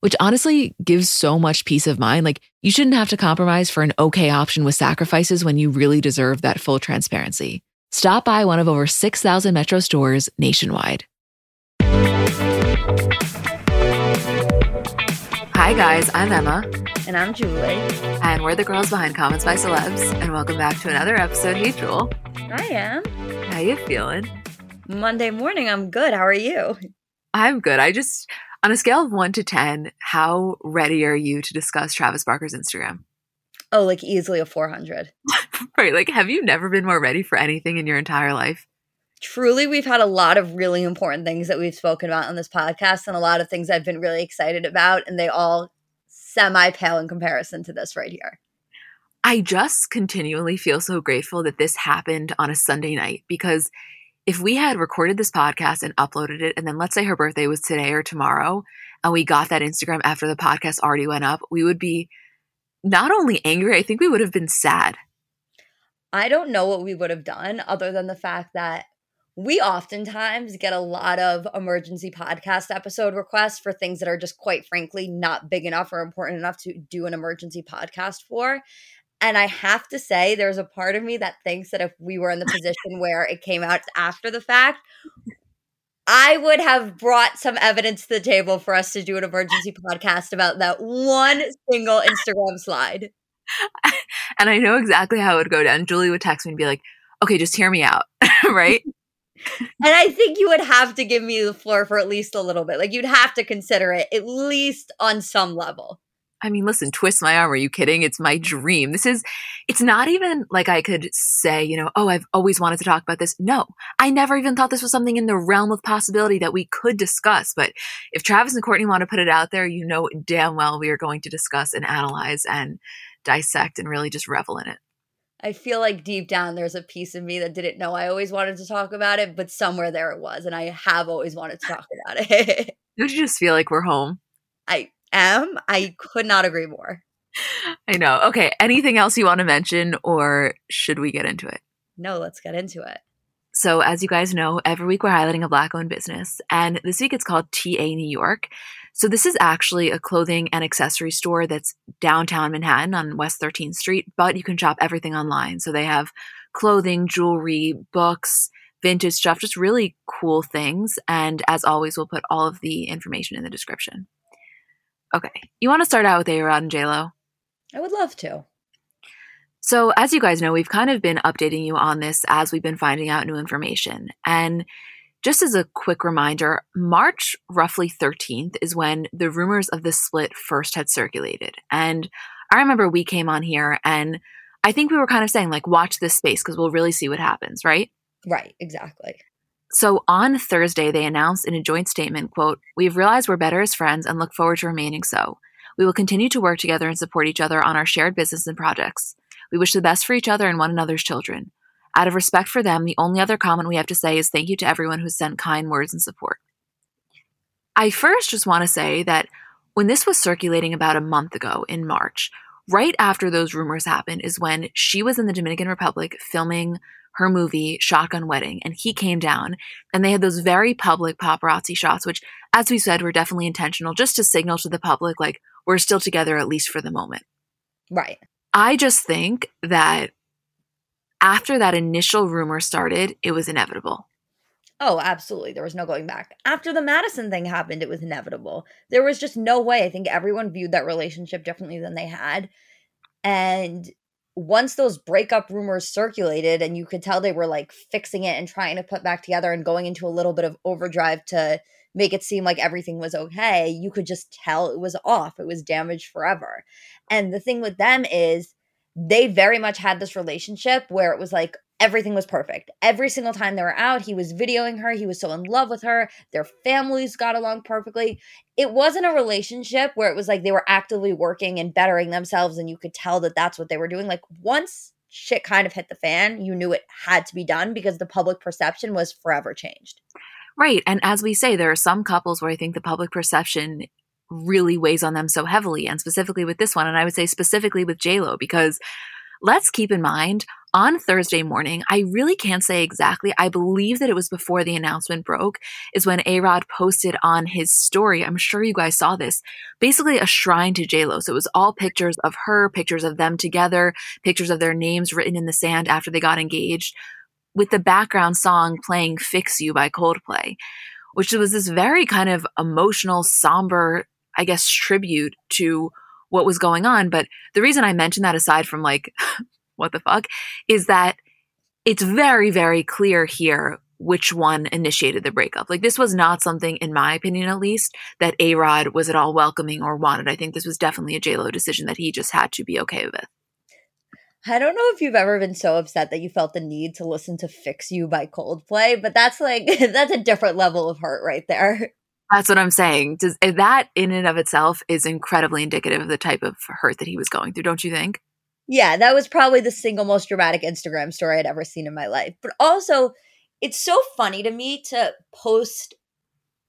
which honestly gives so much peace of mind. Like, you shouldn't have to compromise for an okay option with sacrifices when you really deserve that full transparency. Stop by one of over 6,000 Metro stores nationwide. Hi, guys, I'm Emma. And I'm Julie. And we're the girls behind Comments by Celebs. And welcome back to another episode. Hey, Jewel. I am. How you feeling? Monday morning, I'm good. How are you? I'm good. I just, on a scale of one to 10, how ready are you to discuss Travis Barker's Instagram? Oh, like easily a 400. right. Like, have you never been more ready for anything in your entire life? truly we've had a lot of really important things that we've spoken about on this podcast and a lot of things I've been really excited about and they all semi pale in comparison to this right here. I just continually feel so grateful that this happened on a Sunday night because if we had recorded this podcast and uploaded it and then let's say her birthday was today or tomorrow and we got that Instagram after the podcast already went up, we would be not only angry, I think we would have been sad. I don't know what we would have done other than the fact that we oftentimes get a lot of emergency podcast episode requests for things that are just quite frankly not big enough or important enough to do an emergency podcast for. And I have to say, there's a part of me that thinks that if we were in the position where it came out after the fact, I would have brought some evidence to the table for us to do an emergency podcast about that one single Instagram slide. And I know exactly how it would go down. Julie would text me and be like, okay, just hear me out, right? and I think you would have to give me the floor for at least a little bit. Like you'd have to consider it at least on some level. I mean, listen, twist my arm. Are you kidding? It's my dream. This is, it's not even like I could say, you know, oh, I've always wanted to talk about this. No, I never even thought this was something in the realm of possibility that we could discuss. But if Travis and Kourtney want to put it out there, you know damn well we are going to discuss and analyze and dissect and really just revel in it. I feel like deep down there's a piece of me that didn't know I always wanted to talk about it, but somewhere there it was, and I have always wanted to talk about it. Don't you just feel like we're home? I am. I could not agree more. I know. Okay. Anything else you want to mention, or should we get into it? No, let's get into it. So, as you guys know, every week we're highlighting a Black owned business, and this week it's called TA New York. So, this is actually a clothing and accessory store that's downtown Manhattan on West 13th Street, but you can shop everything online. So, they have clothing, jewelry, books, vintage stuff, just really cool things. And as always, we'll put all of the information in the description. Okay. You want to start out with A Rod and JLo? I would love to. So, as you guys know, we've kind of been updating you on this as we've been finding out new information. And just as a quick reminder, March roughly 13th is when the rumors of this split first had circulated. And I remember we came on here and I think we were kind of saying, like, watch this space because we'll really see what happens, right? Right, exactly. So on Thursday, they announced in a joint statement, quote, We've realized we're better as friends and look forward to remaining so. We will continue to work together and support each other on our shared business and projects. We wish the best for each other and one another's children. Out of respect for them, the only other comment we have to say is thank you to everyone who sent kind words and support. I first just want to say that when this was circulating about a month ago in March, right after those rumors happened, is when she was in the Dominican Republic filming her movie Shotgun Wedding, and he came down, and they had those very public paparazzi shots, which, as we said, were definitely intentional, just to signal to the public, like, we're still together, at least for the moment. Right. I just think that after that initial rumor started, it was inevitable. Oh, absolutely. There was no going back. After the Madison thing happened, it was inevitable. There was just no way. I think everyone viewed that relationship differently than they had. And once those breakup rumors circulated and you could tell they were like fixing it and trying to put back together and going into a little bit of overdrive to make it seem like everything was okay, you could just tell it was off. It was damaged forever. And the thing with them is they very much had this relationship where it was like everything was perfect. Every single time they were out, he was videoing her. He was so in love with her. Their families got along perfectly. It wasn't a relationship where it was like they were actively working and bettering themselves, and you could tell that that's what they were doing. Like once shit kind of hit the fan, you knew it had to be done because the public perception was forever changed. Right. And as we say, there are some couples where I think the public perception really weighs on them so heavily, and specifically with this one. And I would say specifically with JLo, because let's keep in mind on Thursday morning, I really can't say exactly. I believe that it was before the announcement broke, is when A Rod posted on his story. I'm sure you guys saw this. Basically, a shrine to JLo. So it was all pictures of her, pictures of them together, pictures of their names written in the sand after they got engaged, with the background song playing Fix You by Coldplay, which was this very kind of emotional, somber, I guess, tribute to what was going on. But the reason I mention that aside from like, what the fuck, is that it's very, very clear here which one initiated the breakup. Like this was not something, in my opinion at least, that A Rod was at all welcoming or wanted. I think this was definitely a JLo decision that he just had to be okay with. I don't know if you've ever been so upset that you felt the need to listen to Fix You by Coldplay, but that's like that's a different level of hurt right there. That's what I'm saying. Does, that in and of itself is incredibly indicative of the type of hurt that he was going through, don't you think? Yeah, that was probably the single most dramatic Instagram story I'd ever seen in my life. But also, it's so funny to me to post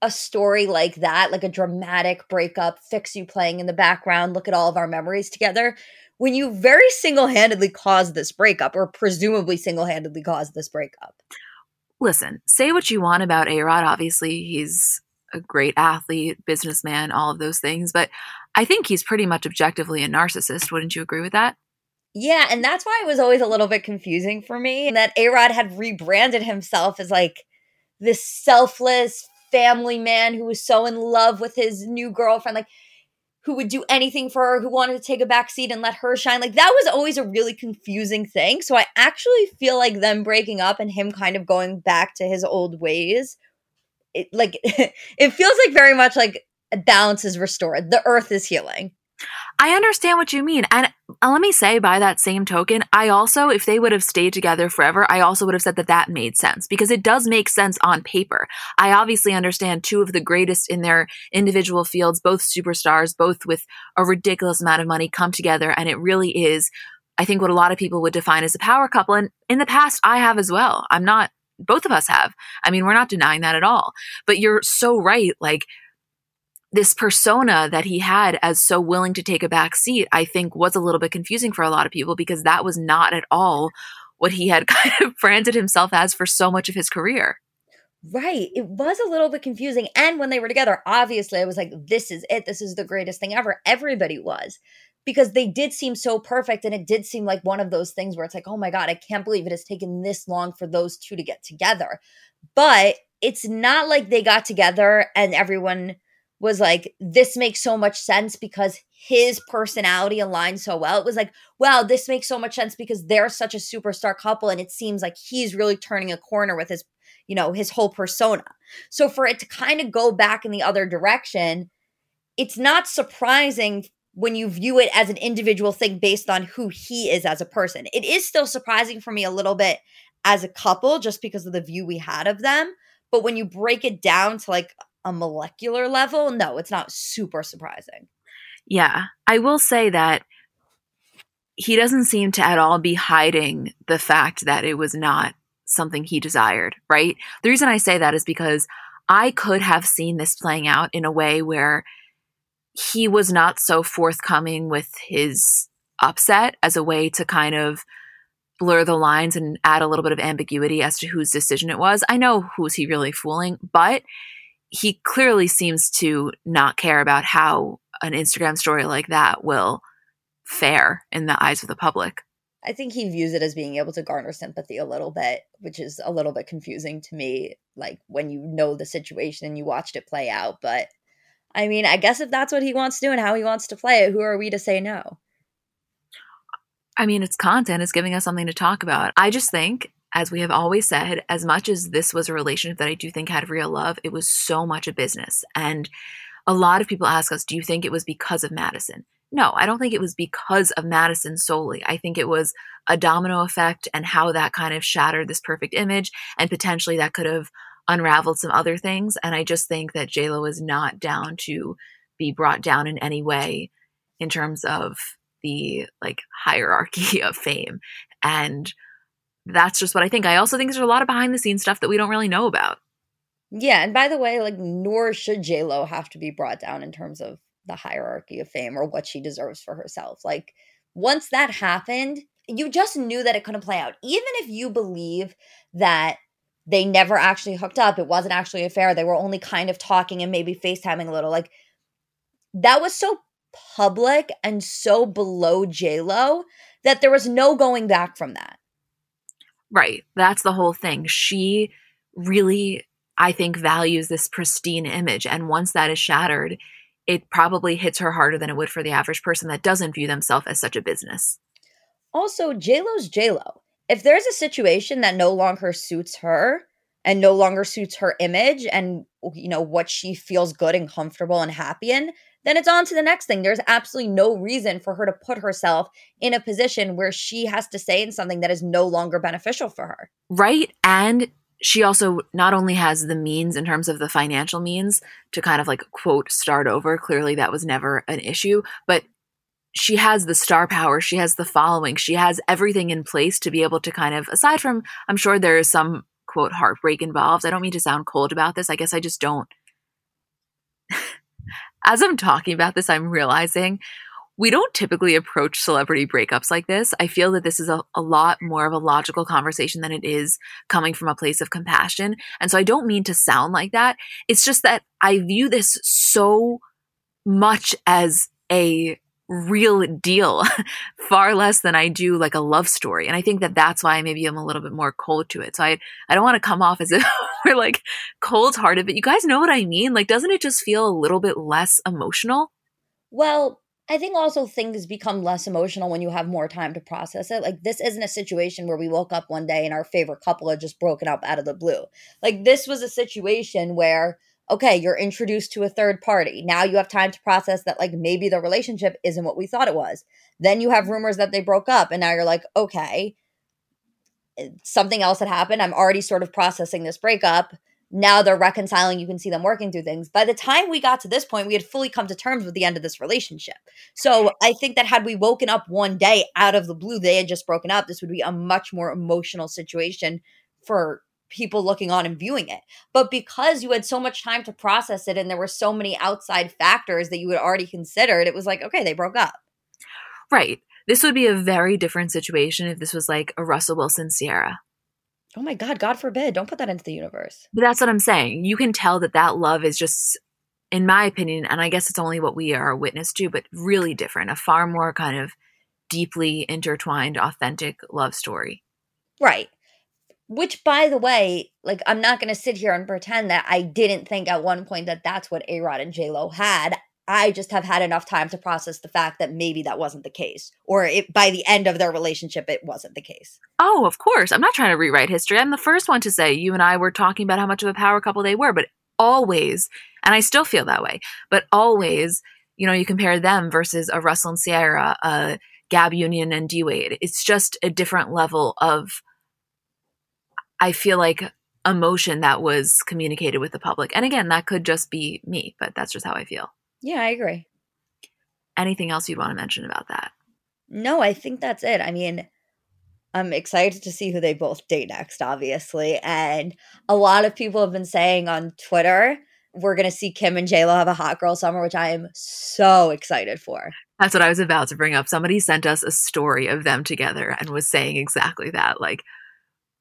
a story like that, like a dramatic breakup, fix you playing in the background, look at all of our memories together, when you very single handedly caused this breakup, or presumably single handedly caused this breakup. Listen, say what you want about A Rod. Obviously, he's a great athlete, businessman, all of those things. But I think he's pretty much objectively a narcissist. Wouldn't you agree with that? Yeah, and that's why it was always a little bit confusing for me that A Rod had rebranded himself as like this selfless family man who was so in love with his new girlfriend, like who would do anything for her, who wanted to take a back seat and let her shine. Like that was always a really confusing thing. So I actually feel like them breaking up and him kind of going back to his old ways it, like it feels like very much like balance is restored. The earth is healing. I understand what you mean. And uh, let me say, by that same token, I also, if they would have stayed together forever, I also would have said that that made sense because it does make sense on paper. I obviously understand two of the greatest in their individual fields, both superstars, both with a ridiculous amount of money, come together. And it really is, I think, what a lot of people would define as a power couple. And in the past, I have as well. I'm not both of us have. I mean, we're not denying that at all. But you're so right. Like, this persona that he had as so willing to take a back seat, I think was a little bit confusing for a lot of people because that was not at all what he had kind of branded himself as for so much of his career. Right. It was a little bit confusing. And when they were together, obviously, I was like, this is it. This is the greatest thing ever. Everybody was because they did seem so perfect and it did seem like one of those things where it's like oh my god i can't believe it has taken this long for those two to get together but it's not like they got together and everyone was like this makes so much sense because his personality aligned so well it was like wow this makes so much sense because they're such a superstar couple and it seems like he's really turning a corner with his you know his whole persona so for it to kind of go back in the other direction it's not surprising when you view it as an individual thing based on who he is as a person. It is still surprising for me a little bit as a couple just because of the view we had of them. But when you break it down to like a molecular level, no, it's not super surprising. Yeah. I will say that he doesn't seem to at all be hiding the fact that it was not something he desired, right? The reason I say that is because I could have seen this playing out in a way where he was not so forthcoming with his upset as a way to kind of blur the lines and add a little bit of ambiguity as to whose decision it was. I know who's he really fooling, but he clearly seems to not care about how an Instagram story like that will fare in the eyes of the public. I think he views it as being able to garner sympathy a little bit, which is a little bit confusing to me, like when you know the situation and you watched it play out. But I mean, I guess if that's what he wants to do and how he wants to play it, who are we to say no? I mean, it's content, it's giving us something to talk about. I just think, as we have always said, as much as this was a relationship that I do think had real love, it was so much a business. And a lot of people ask us, do you think it was because of Madison? No, I don't think it was because of Madison solely. I think it was a domino effect and how that kind of shattered this perfect image, and potentially that could have unraveled some other things. And I just think that JLo is not down to be brought down in any way in terms of the like hierarchy of fame. And that's just what I think. I also think there's a lot of behind the scenes stuff that we don't really know about. Yeah, and by the way, like nor should J Lo have to be brought down in terms of the hierarchy of fame or what she deserves for herself. Like once that happened, you just knew that it couldn't play out. Even if you believe that they never actually hooked up, it wasn't actually a affair, they were only kind of talking and maybe FaceTiming a little. Like that was so public and so below J Lo that there was no going back from that. Right. That's the whole thing. She really, I think, values this pristine image. And once that is shattered, it probably hits her harder than it would for the average person that doesn't view themselves as such a business. Also, JLo's JLo. If there's a situation that no longer suits her and no longer suits her image and you know what she feels good and comfortable and happy in, then it's on to the next thing. There's absolutely no reason for her to put herself in a position where she has to say in something that is no longer beneficial for her. Right. And she also not only has the means in terms of the financial means to kind of like quote start over clearly that was never an issue but she has the star power she has the following she has everything in place to be able to kind of aside from i'm sure there is some quote heartbreak involved i don't mean to sound cold about this i guess i just don't as i'm talking about this i'm realizing we don't typically approach celebrity breakups like this. I feel that this is a, a lot more of a logical conversation than it is coming from a place of compassion. And so I don't mean to sound like that. It's just that I view this so much as a real deal far less than I do like a love story. And I think that that's why maybe I'm a little bit more cold to it. So I, I don't want to come off as if we're like cold hearted, but you guys know what I mean? Like, doesn't it just feel a little bit less emotional? Well, I think also things become less emotional when you have more time to process it. Like this isn't a situation where we woke up one day and our favorite couple had just broken up out of the blue. Like this was a situation where okay, you're introduced to a third party. Now you have time to process that like maybe the relationship isn't what we thought it was. Then you have rumors that they broke up and now you're like, okay, eh, something else had happened. I'm already sort of processing this breakup now they're reconciling you can see them working through things by the time we got to this point we had fully come to terms with the end of this relationship so i think that had we woken up one day out of the blue they had just broken up this would be a much more emotional situation for people looking on and viewing it but because you had so much time to process it and there were so many outside factors that you had already considered it was like okay they broke up right this would be a very different situation if this was like a russell wilson Ciara. Oh my God, God forbid. Don't put that into the universe. But that's what I'm saying. You can tell that that love is just, in my opinion, and I guess it's only what we are witness to, but really different, a far more kind of deeply intertwined, authentic love story. Right. Which, by the way, like, I'm not going to sit here and pretend that I didn't think at one point that that's what A Rod and J Lo had. I just have had enough time to process the fact that maybe that wasn't the case, or it, by the end of their relationship, it wasn't the case. Oh, of course. I'm not trying to rewrite history. I'm the first one to say you and I were talking about how much of a power couple they were, but always, and I still feel that way, but always, you know, you compare them versus a Russell and Ciara a Gab Union and D Wade. It's just a different level of, I feel like, emotion that was communicated with the public. And again, that could just be me, but that's just how I feel. Yeah, I agree. Anything else you'd want to mention about that? No, I think that's it. I mean, I'm excited to see who they both date next, obviously. And a lot of people have been saying on Twitter, we're going to see Kim and JLo have a hot girl summer, which I am so excited for. That's what I was about to bring up. Somebody sent us a story of them together and was saying exactly that. Like,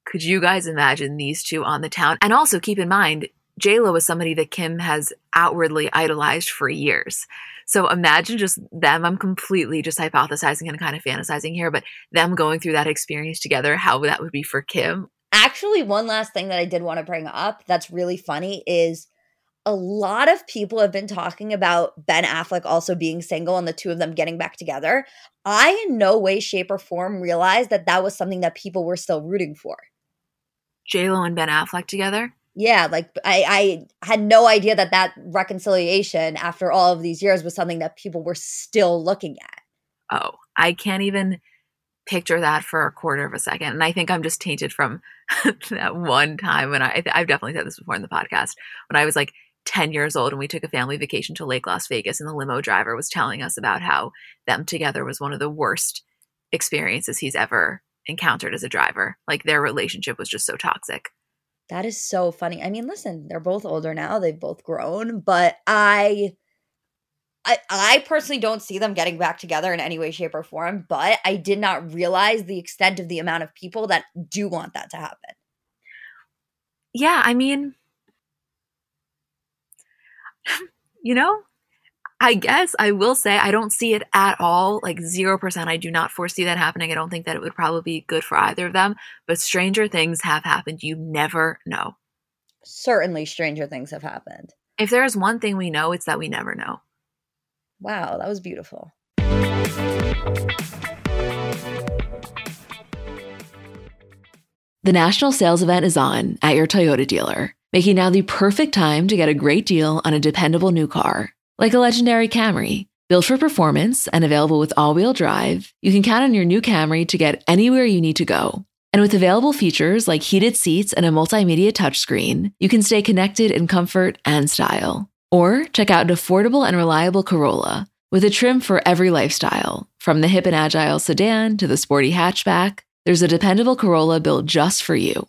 could you guys imagine these two on the town? And also keep in mind, JLo is somebody that Kim has outwardly idolized for years. So imagine just them. I'm completely just hypothesizing and kind of fantasizing here, but them going through that experience together, how that would be for Kim. Actually, one last thing that I did want to bring up that's really funny is a lot of people have been talking about Ben Affleck also being single and the two of them getting back together. I, in no way, shape, or form, realized that that was something that people were still rooting for. J Lo and Ben Affleck together. Yeah, like I, I had no idea that that reconciliation after all of these years was something that people were still looking at. Oh, I can't even picture that for a quarter of a second. And I think I'm just tainted from that one time when I, I've definitely said this before in the podcast, when I was like 10 years old and we took a family vacation to Lake Las Vegas and the limo driver was telling us about how them together was one of the worst experiences he's ever encountered as a driver. Like their relationship was just so toxic. That is so funny. I mean, listen, they're both older now, they've both grown, but I I, I personally don't see them getting back together in any way, shape, or form, but I did not realize the extent of the amount of people that do want that to happen. Yeah, I mean, you know, I guess I will say I don't see it at all. Like 0%. I do not foresee that happening. I don't think that it would probably be good for either of them. But stranger things have happened. You never know. Certainly, stranger things have happened. If there is one thing we know, it's that we never know. Wow, that was beautiful. The national sales event is on at your Toyota dealer, making now the perfect time to get a great deal on a dependable new car. Like a legendary Camry, built for performance and available with all wheel drive, you can count on your new Camry to get anywhere you need to go. And with available features like heated seats and a multimedia touchscreen, you can stay connected in comfort and style. Or check out an affordable and reliable Corolla with a trim for every lifestyle. From the hip and agile sedan to the sporty hatchback, there's a dependable Corolla built just for you.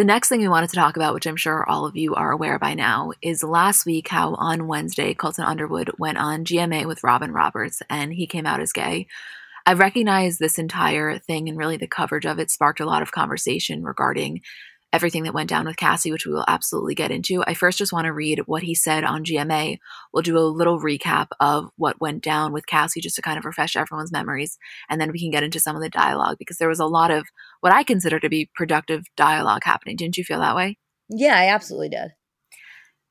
The next thing we wanted to talk about, which I'm sure all of you are aware by now, is last week how on Wednesday Colton Underwood went on GMA with Robin Roberts and he came out as gay. I've recognized this entire thing and really the coverage of it sparked a lot of conversation regarding everything that went down with Cassie, which we will absolutely get into. I first just want to read what he said on GMA. We'll do a little recap of what went down with Cassie just to kind of refresh everyone's memories. And then we can get into some of the dialogue because there was a lot of what I consider to be productive dialogue happening. Didn't you feel that way? Yeah, I absolutely did.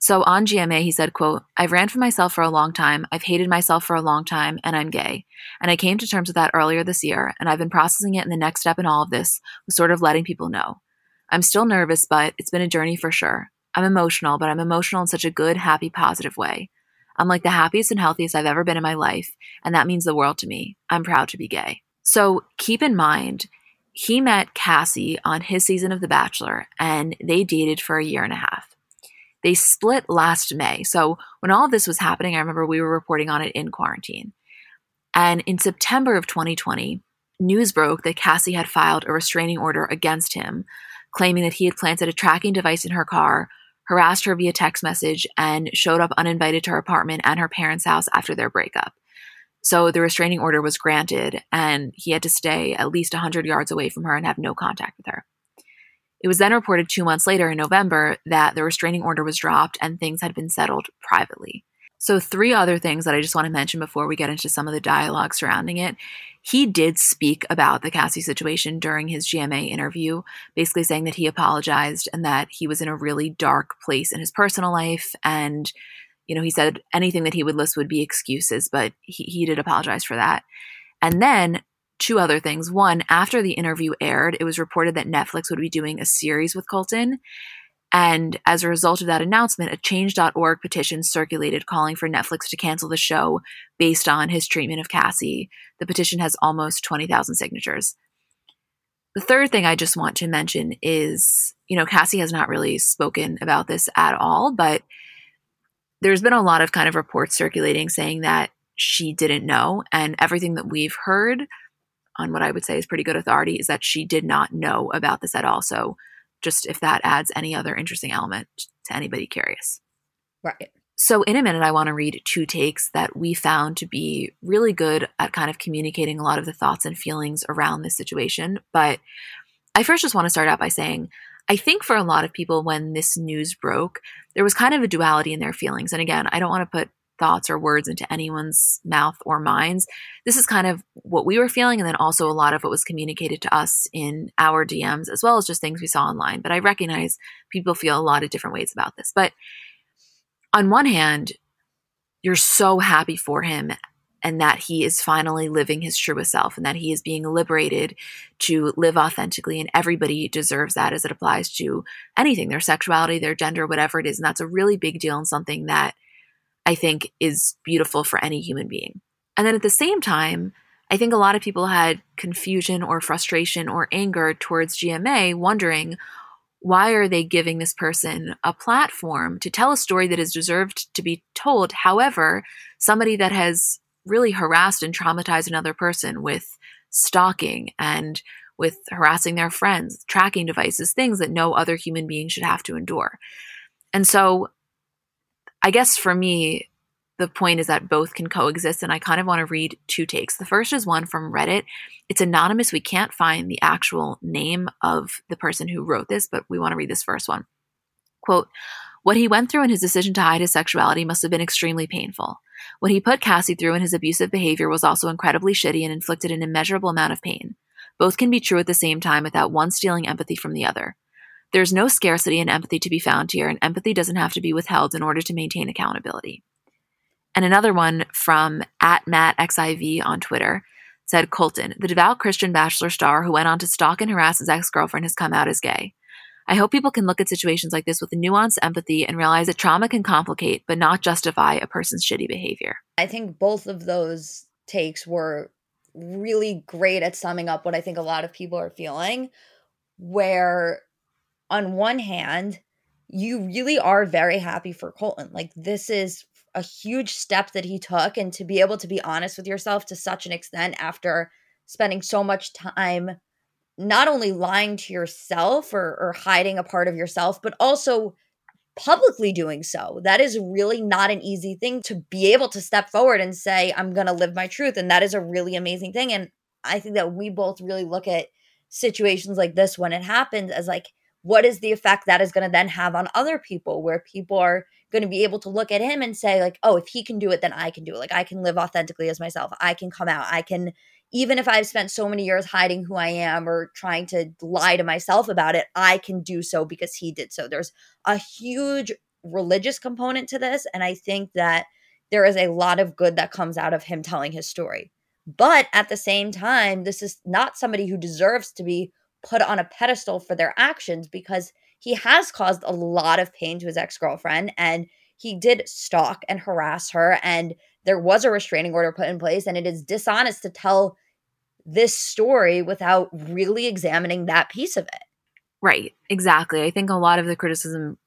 So on GMA, he said, quote, I've ran for myself for a long time. I've hated myself for a long time, and I'm gay. And I came to terms with that earlier this year, and I've been processing it, and the next step in all of this was sort of letting people know. I'm still nervous, but it's been a journey for sure. I'm emotional, but I'm emotional in such a good, happy, positive way. I'm like the happiest and healthiest I've ever been in my life, and that means the world to me. I'm proud to be gay. So keep in mind, he met Cassie on his season of The Bachelor, and they dated for a year and a half. They split last May. So when all of this was happening, I remember we were reporting on it in quarantine. And in September of 2020, news broke that Cassie had filed a restraining order against him claiming that he had planted a tracking device in her car, harassed her via text message, and showed up uninvited to her apartment and her parents' house after their breakup. So the restraining order was granted, and he had to stay at least 100 yards away from her and have no contact with her. It was then reported two months later in November that the restraining order was dropped and things had been settled privately. So, three other things that I just want to mention before we get into some of the dialogue surrounding it he did speak about the Cassie situation during his GMA interview, basically saying that he apologized and that he was in a really dark place in his personal life. And, you know, he said anything that he would list would be excuses, but he, he did apologize for that. And then two other things. One, after the interview aired, it was reported that Netflix would be doing a series with Colton. And as a result of that announcement, a change.org petition circulated calling for Netflix to cancel the show based on his treatment of Cassie. The petition has almost 20,000 signatures. The third thing I just want to mention is, you know, Cassie has not really spoken about this at all, but there's been a lot of kind of reports circulating saying that she didn't know. And everything that we've heard on what I would say is pretty good authority is that she did not know about this at all. So just if that adds any other interesting element to anybody curious. Right. So, in a minute, I want to read two takes that we found to be really good at kind of communicating a lot of the thoughts and feelings around this situation. But I first just want to start out by saying I think for a lot of people, when this news broke, there was kind of a duality in their feelings. And again, I don't want to put thoughts or words into anyone's mouth or minds. This is kind of what we were feeling, and then also a lot of what was communicated to us in our DMs, as well as just things we saw online. But I recognize people feel a lot of different ways about this. But on one hand, you're so happy for him and that he is finally living his truest self and that he is being liberated to live authentically and everybody deserves that as it applies to anything their sexuality their gender whatever it is and that's a really big deal and something that i think is beautiful for any human being and then at the same time i think a lot of people had confusion or frustration or anger towards gma wondering why are they giving this person a platform to tell a story that is deserved to be told? However, somebody that has really harassed and traumatized another person with stalking and with harassing their friends, tracking devices, things that no other human being should have to endure. And so, I guess for me, the point is that both can coexist. And I kind of want to read two takes. The first is one from Reddit. It's anonymous. We can't find the actual name of the person who wrote this, but we want to read this first one. Quote, what he went through in his decision to hide his sexuality must have been extremely painful. What he put Cassie through in his abusive behavior was also incredibly shitty and inflicted an immeasurable amount of pain. Both can be true at the same time without one stealing empathy from the other. There's no scarcity in empathy to be found here, and empathy doesn't have to be withheld in order to maintain accountability. And another one from at MattXIV on Twitter said Colton, the devout Christian bachelor star who went on to stalk and harass his ex girlfriend, has come out as gay. I hope people can look at situations like this with nuanced empathy and realize that trauma can complicate but not justify a person's shitty behavior. I think both of those takes were really great at summing up what I think a lot of people are feeling. Where, on one hand, you really are very happy for Colton. Like, this is a huge step that he took and to be able to be honest with yourself to such an extent after spending so much time not only lying to yourself or, or hiding a part of yourself but also publicly doing so that is really not an easy thing to be able to step forward and say i'm going to live my truth and that is a really amazing thing and i think that we both really look at situations like this when it happens as like what is the effect that is going to then have on other people where people are going to be able to look at him and say like oh if he can do it then i can do it. Like i can live authentically as myself. I can come out. I can even if i've spent so many years hiding who i am or trying to lie to myself about it i can do so because he did so. There's a huge religious component to this and i think that there is a lot of good that comes out of him telling his story. But at the same time this is not somebody who deserves to be put on a pedestal for their actions because he has caused a lot of pain to his ex girlfriend and he did stalk and harass her. And there was a restraining order put in place. And it is dishonest to tell this story without really examining that piece of it. Right, exactly. I think a lot of the criticism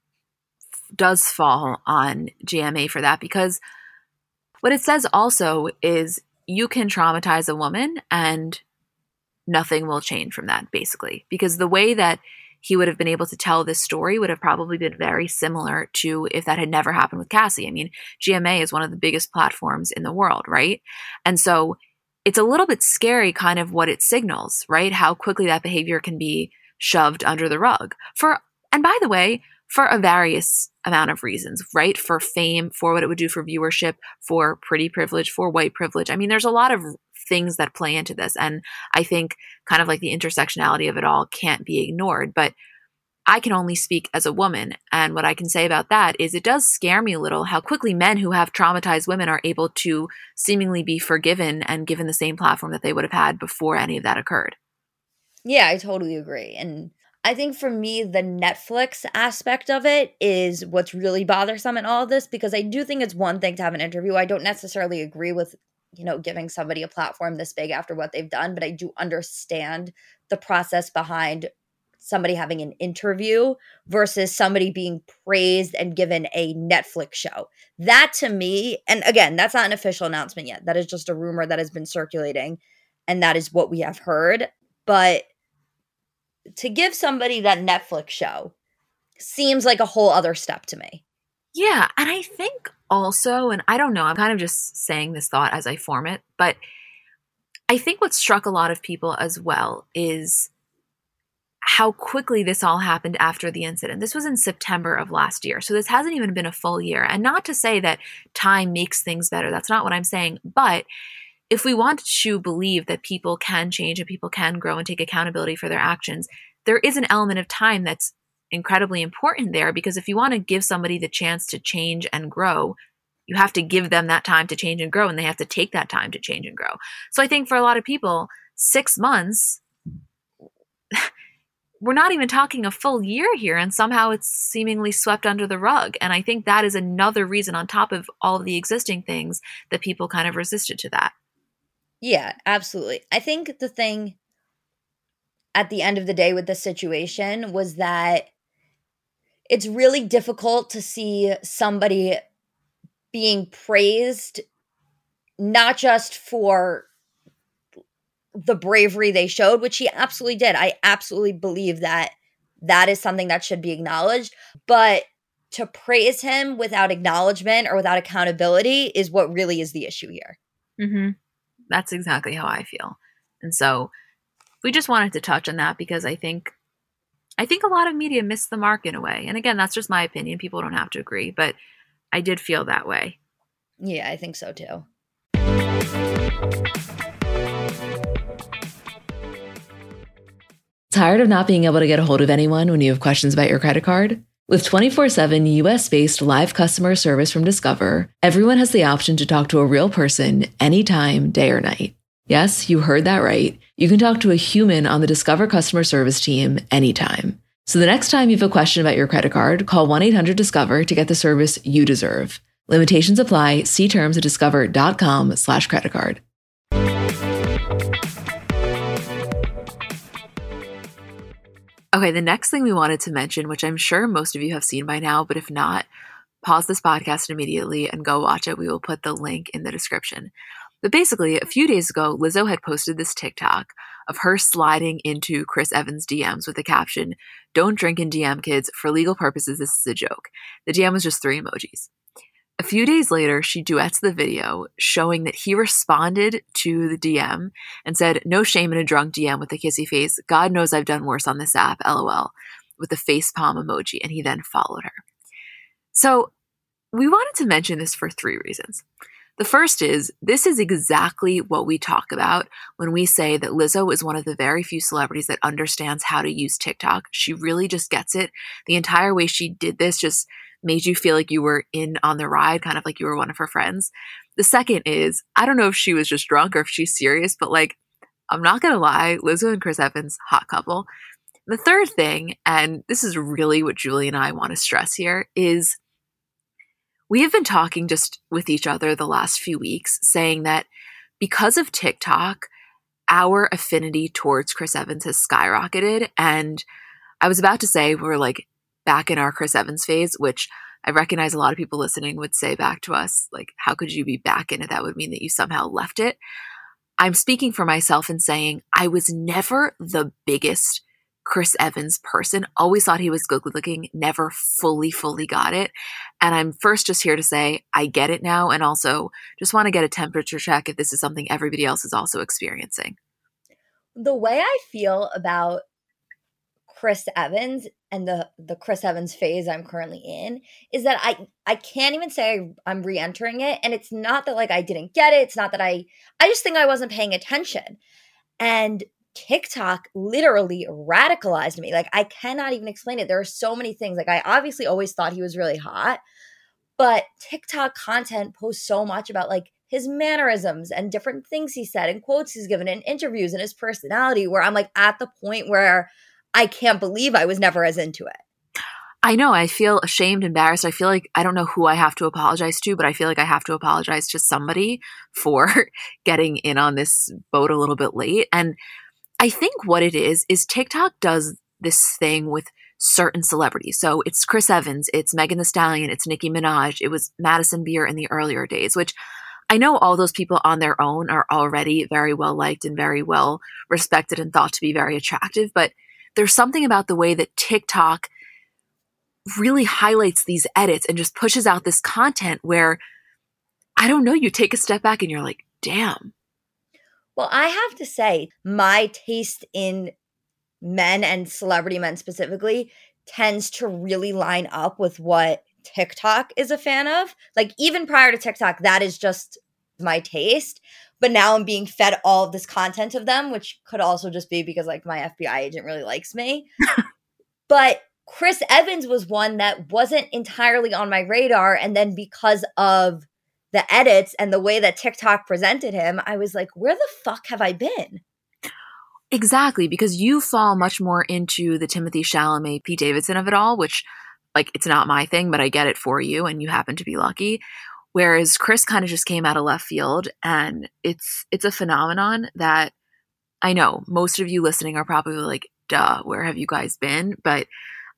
does fall on GMA for that because what it says also is you can traumatize a woman and nothing will change from that, basically. Because the way that he would have been able to tell this story would have probably been very similar to if that had never happened with Cassie. I mean, GMA is one of the biggest platforms in the world, right? And so it's a little bit scary, kind of what it signals, right? How quickly that behavior can be shoved under the rug. For, and by the way, for a various amount of reasons, right? For fame, for what it would do for viewership, for pretty privilege, for white privilege. I mean, there's a lot of things that play into this. And I think kind of like the intersectionality of it all can't be ignored. But I can only speak as a woman. And what I can say about that is it does scare me a little how quickly men who have traumatized women are able to seemingly be forgiven and given the same platform that they would have had before any of that occurred. Yeah, I totally agree. And I think for me, the Netflix aspect of it is what's really bothersome in all of this because I do think it's one thing to have an interview. I don't necessarily agree with you know, giving somebody a platform this big after what they've done, but I do understand the process behind somebody having an interview versus somebody being praised and given a Netflix show. That to me, and again, that's not an official announcement yet. That is just a rumor that has been circulating, and that is what we have heard. But to give somebody that Netflix show seems like a whole other step to me. Yeah. And I think also, and I don't know, I'm kind of just saying this thought as I form it, but I think what struck a lot of people as well is how quickly this all happened after the incident. This was in September of last year. So this hasn't even been a full year. And not to say that time makes things better. That's not what I'm saying. But if we want to believe that people can change and people can grow and take accountability for their actions, there is an element of time that's incredibly important there because if you want to give somebody the chance to change and grow, you have to give them that time to change and grow and they have to take that time to change and grow. So I think for a lot of people, 6 months we're not even talking a full year here and somehow it's seemingly swept under the rug. And i think that is another reason on top of all of the existing things that people kind of resisted to that. Yeah absolutely. I think the thing at the end of the day with the situation was that it's really difficult to see somebody being praised not just for the bravery they showed, which he absolutely did. I absolutely believe that that is something that should be acknowledged. But to praise him without acknowledgement or without accountability is what really is the issue here. Mm-hmm. That's exactly how I feel. And so we just wanted to touch on that because I think I think a lot of media missed the mark in a way. And again, that's just my opinion. People don't have to agree, but I did feel that way. Yeah, I think so too. Tired of not being able to get a hold of anyone when you have questions about your credit card? With 24 7 US based live customer service from Discover, everyone has the option to talk to a real person anytime, day or night. Yes, you heard that right. You can talk to a human on the Discover customer service team anytime. So the next time you have a question about your credit card, call 1 800 Discover to get the service you deserve. Limitations apply. See terms at discover.com/slash credit card. Okay, the next thing we wanted to mention, which I'm sure most of you have seen by now, but if not, pause this podcast immediately and go watch it. We will put the link in the description. But basically, a few days ago, Lizzo had posted this TikTok of her sliding into Chris Evans' DMs with the caption, Don't drink in DM kids. For legal purposes, this is a joke. The DM was just three emojis. A few days later, she duets the video showing that he responded to the DM and said, No shame in a drunk DM with a kissy face. God knows I've done worse on this app, lol, with the face palm emoji. And he then followed her. So we wanted to mention this for three reasons. The first is this is exactly what we talk about when we say that Lizzo is one of the very few celebrities that understands how to use TikTok. She really just gets it. The entire way she did this just made you feel like you were in on the ride, kind of like you were one of her friends. The second is, I don't know if she was just drunk or if she's serious, but like, I'm not gonna lie, Lizzo and Chris Evans, hot couple. The third thing, and this is really what Julie and I want to stress here, is we have been talking just with each other the last few weeks, saying that because of TikTok, our affinity towards Chris Evans has skyrocketed. And I was about to say, we're like back in our Chris Evans phase, which I recognize a lot of people listening would say back to us, like, how could you be back in it? That would mean that you somehow left it. I'm speaking for myself and saying I was never the biggest Chris Evans person. Always thought he was good looking, never fully, fully got it. And I'm first just here to say I get it now and also just want to get a temperature check if this is something everybody else is also experiencing. The way I feel about Chris Evans and the the Chris Evans phase I'm currently in is that I I can't even say I'm re-entering it and it's not that like I didn't get it it's not that I I just think I wasn't paying attention and TikTok literally radicalized me like I cannot even explain it there are so many things like I obviously always thought he was really hot but TikTok content posts so much about like his mannerisms and different things he said and quotes he's given in interviews and his personality where I'm like at the point where I can't believe I was never as into it. I know. I feel ashamed, embarrassed. I feel like I don't know who I have to apologize to, but I feel like I have to apologize to somebody for getting in on this boat a little bit late. And I think what it is, is TikTok does this thing with certain celebrities. So it's Chris Evans, it's Megan Thee Stallion, it's Nicki Minaj, it was Madison Beer in the earlier days, which I know all those people on their own are already very well liked and very well respected and thought to be very attractive, but there's something about the way that TikTok really highlights these edits and just pushes out this content where I don't know, you take a step back and you're like, damn. Well, I have to say, my taste in men and celebrity men specifically tends to really line up with what TikTok is a fan of. Like, even prior to TikTok, that is just my taste. But now I'm being fed all of this content of them, which could also just be because, like, my FBI agent really likes me. but Chris Evans was one that wasn't entirely on my radar. And then because of the edits and the way that TikTok presented him, I was like, where the fuck have I been? Exactly, because you fall much more into the Timothée Chalamet, Pete Davidson of it all, which, like, it's not my thing, but I get it for you, and you happen to be lucky. Whereas Chris kind of just came out of left field, and it's it's a phenomenon that I know most of you listening are probably like, "Duh, where have you guys been?" But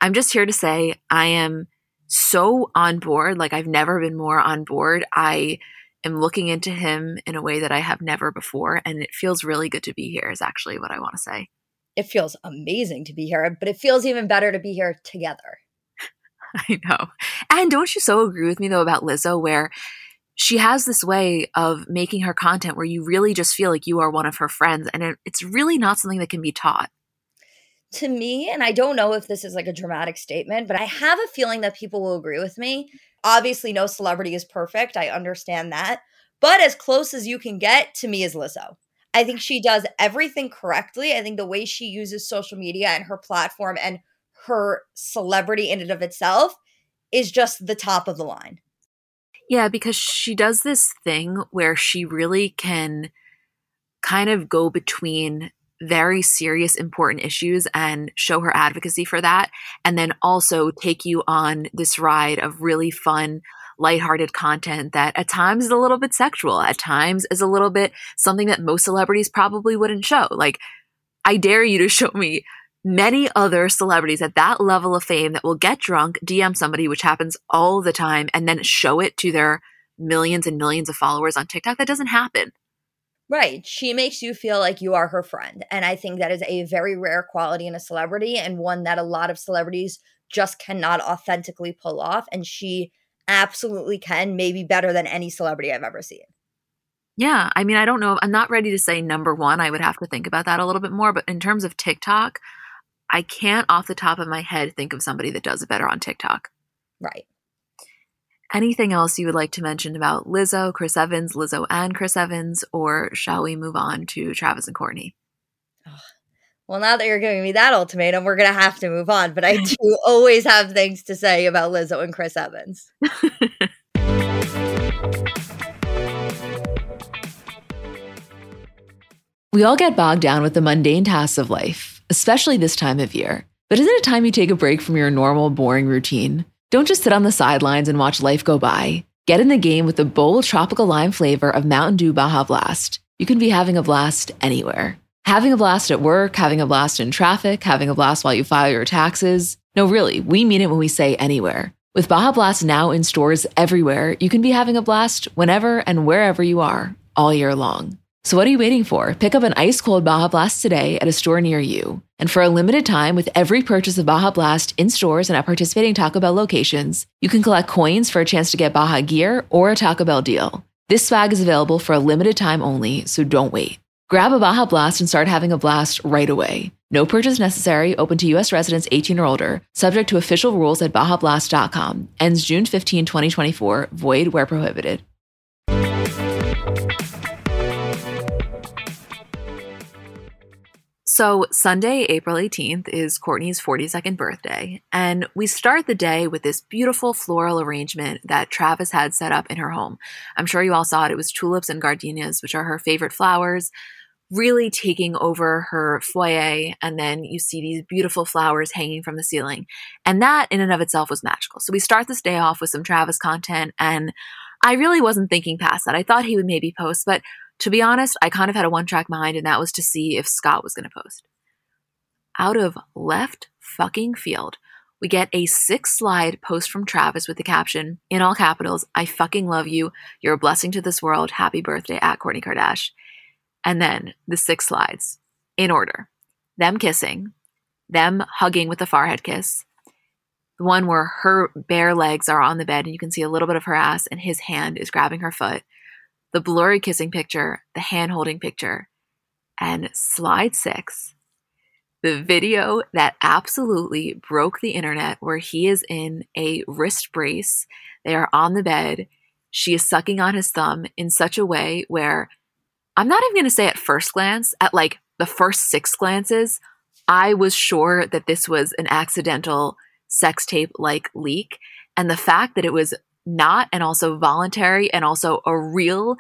I'm just here to say I am so on board. Like I've never been more on board. I am looking into him in a way that I have never before. And it feels really good to be here, is actually what I want to say. It feels amazing to be here, but it feels even better to be here together. I know. And don't you so agree with me, though, about Lizzo, where she has this way of making her content where you really just feel like you are one of her friends. And it's really not something that can be taught to me, and I don't know if this is like a dramatic statement, but I have a feeling that people will agree with me. Obviously, no celebrity is perfect. I understand that. But as close as you can get to me is Lizzo. I think she does everything correctly. I think the way she uses social media and her platform and her celebrity in and of itself is just the top of the line. Yeah, because she does this thing where she really can kind of go between very serious, important issues and show her advocacy for that. And then also take you on this ride of really fun, lighthearted content that at times is a little bit sexual, at times is a little bit something that most celebrities probably wouldn't show. Like, I dare you to show me many other celebrities at that level of fame that will get drunk, DM somebody, which happens all the time, and then show it to their millions and millions of followers on TikTok. That doesn't happen. Right. She makes you feel like you are her friend. And I think that is a very rare quality in a celebrity and one that a lot of celebrities just cannot authentically pull off. And she absolutely can, maybe better than any celebrity I've ever seen. Yeah. I mean, I don't know. I'm not ready to say number one. I would have to think about that a little bit more. But in terms of TikTok, I can't off the top of my head think of somebody that does it better on TikTok. Right. Anything else you would like to mention about Lizzo, Chris Evans, Lizzo and Chris Evans, or shall we move on to Travis and Kourtney? Well, now that you're giving me that ultimatum, we're going to have to move on. But I do always have things to say about Lizzo and Chris Evans. we all get bogged down with the mundane tasks of life, especially this time of year. But isn't it time you take a break from your normal, boring routine? Don't just sit on the sidelines and watch life go by. Get in the game with the bold tropical lime flavor of Mountain Dew Baja Blast. You can be having a blast anywhere. Having a blast at work, having a blast in traffic, having a blast while you file your taxes. No, really, we mean it when we say anywhere. With Baja Blast now in stores everywhere, you can be having a blast whenever and wherever you are, all year long. So what are you waiting for? Pick up an ice cold Baja Blast today at a store near you. And for a limited time, with every purchase of Baja Blast in stores and at participating Taco Bell locations, you can collect coins for a chance to get Baja gear or a Taco Bell deal. This swag is available for a limited time only, so don't wait. Grab a Baja Blast and start having a blast right away. No purchase necessary, open to U.S. residents 18 or older, subject to official rules at BajaBlast.com. Ends June 15, 2024, void where prohibited. So, Sunday, April 18th, is Kourtney's 42nd birthday, and we start the day with this beautiful floral arrangement that Travis had set up in her home. I'm sure you all saw it. It was tulips and gardenias, which are her favorite flowers, really taking over her foyer. And then you see these beautiful flowers hanging from the ceiling. And that, in and of itself, was magical. So, we start this day off with some Travis content, and I really wasn't thinking past that. I thought he would maybe post, but to be honest, I kind of had a one track mind, and that was to see if Scott was going to post. Out of left fucking field, we get a six slide post from Travis with the caption in all capitals I fucking love you. You're a blessing to this world. Happy birthday at Kourtney Kardashian. And then the six slides in order them kissing, them hugging with a forehead kiss, the one where her bare legs are on the bed and you can see a little bit of her ass and his hand is grabbing her foot, the blurry kissing picture, the hand holding picture, and slide six, the video that absolutely broke the internet where he is in a wrist brace. They are on the bed. She is sucking on his thumb in such a way where I'm not even going to say at first glance, at like the first six glances, I was sure that this was an accidental sex tape like leak. And the fact that it was not and also voluntary and also a real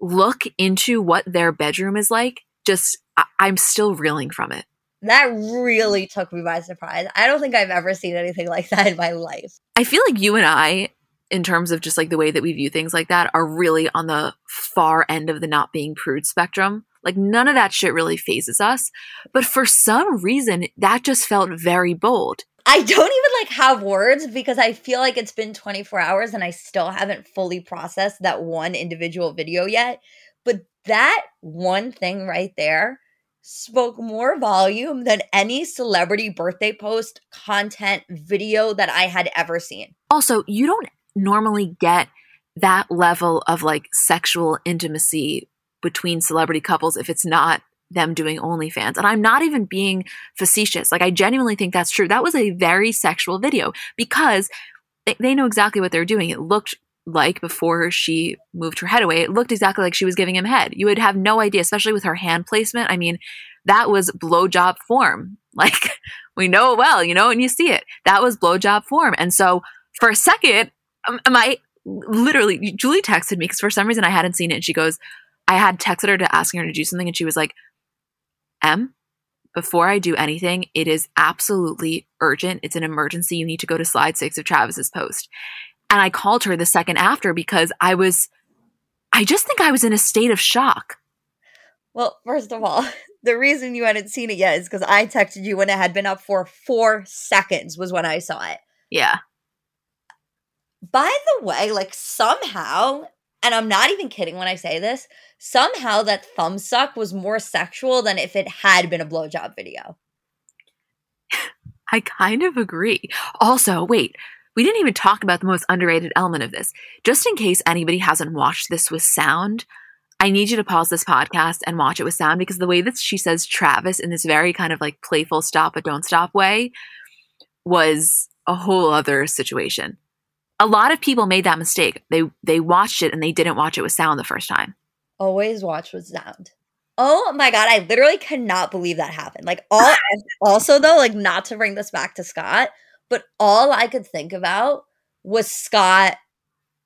look into what their bedroom is like, just I- I'm still reeling from it. That really took me by surprise. I don't think I've ever seen anything like that in my life. I feel like you and I, in terms of just like the way that we view things like that, are really on the far end of the not being prude spectrum. Like none of that shit really phases us. But for some reason, that just felt very bold. I don't even like have words because I feel like it's been 24 hours and I still haven't fully processed that one individual video yet. But that one thing right there spoke more volume than any celebrity birthday post, content, video that I had ever seen. Also, you don't normally get that level of like sexual intimacy between celebrity couples if it's not them doing OnlyFans. And I'm not even being facetious. Like, I genuinely think that's true. That was a very sexual video because they, they know exactly what they're doing. It looked like before she moved her head away, it looked exactly like she was giving him head. You would have no idea, especially with her hand placement. I mean, that was blowjob form. Like, we know it well, you know, and you see it. That was blowjob form. And so for a second, um, am I literally, Julie texted me because for some reason I hadn't seen it. And she goes, I had texted her to asking her to do something. And she was like, M, before I do anything, it is absolutely urgent. It's an emergency. You need to go to slide six of Travis's post. And I called her the second after because I was, I just think I was in a state of shock. Well, first of all, the reason you hadn't seen it yet is because I texted you when it had been up for four seconds, was when I saw it. Yeah. By the way, like somehow, and I'm not even kidding when I say this, somehow that thumb suck was more sexual than if it had been a blowjob video. I kind of agree. Also, wait, we didn't even talk about the most underrated element of this. Just in case anybody hasn't watched this with sound, I need you to pause this podcast and watch it with sound because the way that she says Travis in this very kind of like playful stop but don't stop way was a whole other situation. A lot of people made that mistake. They they watched it and they didn't watch it with sound the first time. Always watch with sound. Oh my god, I literally cannot believe that happened. Like all also though, like not to bring this back to Scott, but all I could think about was Scott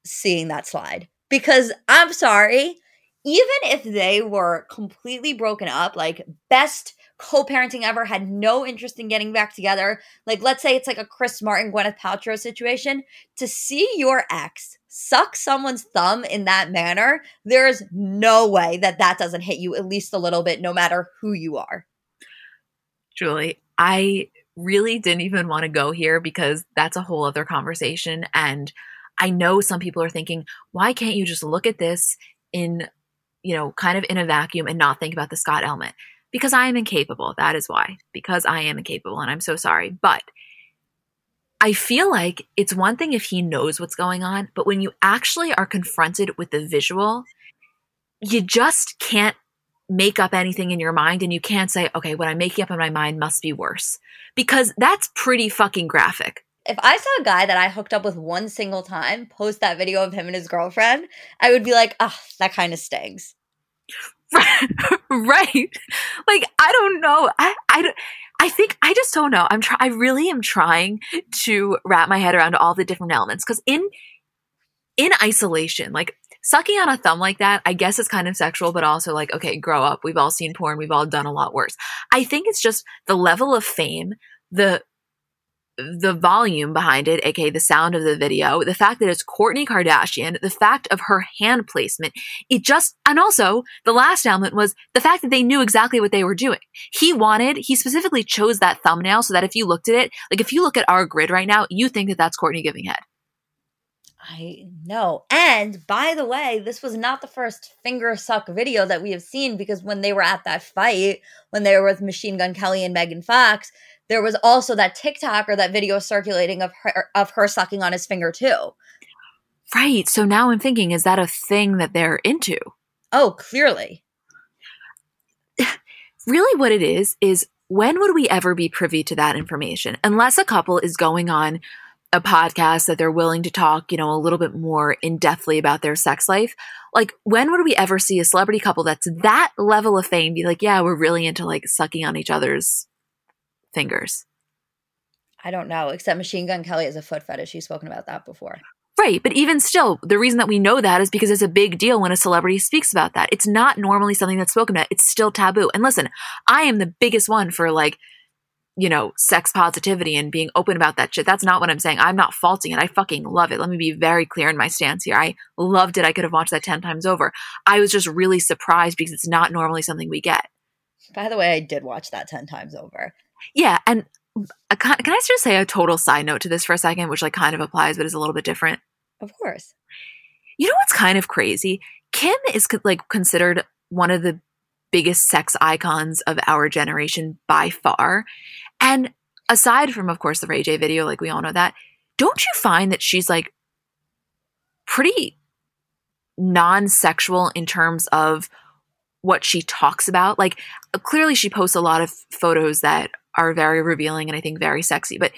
seeing that slide. Because I'm sorry, even if they were completely broken up, like best co-parenting ever, had no interest in getting back together, like let's say it's like a Chris Martin, Gwyneth Paltrow situation, to see your ex suck someone's thumb in that manner, there's no way that that doesn't hit you at least a little bit, no matter who you are. Julie, I really didn't even want to go here because that's a whole other conversation. And I know some people are thinking, why can't you just look at this in, you know, kind of in a vacuum and not think about the Scott element? Because I am incapable. That is why. Because I am incapable and I'm so sorry. But I feel like it's one thing if he knows what's going on, but when you actually are confronted with the visual, you just can't make up anything in your mind and you can't say, okay, what I'm making up in my mind must be worse. Because that's pretty fucking graphic. If I saw a guy that I hooked up with one single time post that video of him and his girlfriend, I would be like, oh, that kind of stings. right. Like, I don't know. I, I. I think I just don't know. I'm try I really am trying to wrap my head around all the different elements because in in isolation, like sucking on a thumb like that, I guess it's kind of sexual, but also like, okay, grow up. We've all seen porn. We've all done a lot worse. I think it's just the level of fame, the the volume behind it, aka the sound of the video, the fact that it's Kourtney Kardashian, the fact of her hand placement, it just, and also the last element was the fact that they knew exactly what they were doing. He wanted, he specifically chose that thumbnail so that if you looked at it, like if you look at our grid right now, you think that that's Kourtney giving head. I know. And by the way, this was not the first finger suck video that we have seen because when they were at that fight, when they were with Machine Gun Kelly and Megan Fox, there was also that TikTok or that video circulating of her of her sucking on his finger too. Right. So now I'm thinking, is that a thing that they're into? Oh, clearly. really, what it is, is when would we ever be privy to that information? Unless a couple is going on a podcast that they're willing to talk, you know, a little bit more in depthly about their sex life. Like, when would we ever see a celebrity couple that's that level of fame be like, yeah, we're really into like sucking on each other's fingers? I don't know, except Machine Gun Kelly has a foot fetish. She's spoken about that before. Right. But even still, the reason that we know that is because it's a big deal when a celebrity speaks about that. It's not normally something that's spoken about. It's still taboo. And listen, I am the biggest one for like, you know, sex positivity and being open about that shit. That's not what I'm saying. I'm not faulting it. I fucking love it. Let me be very clear in my stance here. I loved it. I could have watched that 10 times over. I was just really surprised because it's not normally something we get. By the way, I did watch that 10 times over. Yeah. And uh, can I just say a total side note to this for a second, which like kind of applies, but is a little bit different? Of course. You know what's kind of crazy? Kim is like considered one of the biggest sex icons of our generation by far. And aside from, of course, the Ray J video, like we all know that, don't you find that she's like pretty non sexual in terms of what she talks about? Like, clearly, she posts a lot of photos that are very revealing and I think very sexy, but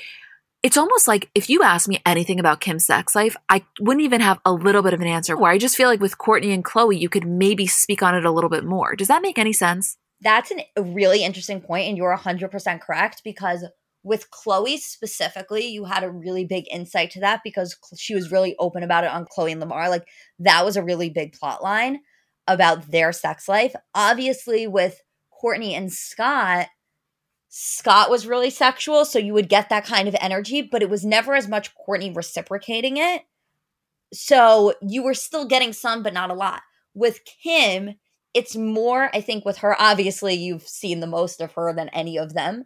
it's almost like if you ask me anything about Kim's sex life, I wouldn't even have a little bit of an answer. Where I just feel like with Kourtney and Khloé, you could maybe speak on it a little bit more. Does that make any sense? That's a really interesting point, and you're 100% correct because with Khloé specifically, you had a really big insight to that because she was really open about it on Khloé and Lamar. Like that was a really big plot line about their sex life. Obviously, with Kourtney and Scott, Scott was really sexual, so you would get that kind of energy, but it was never as much Kourtney reciprocating it. So you were still getting some, but not a lot. With Kim, it's more, I think, with her, obviously, you've seen the most of her than any of them.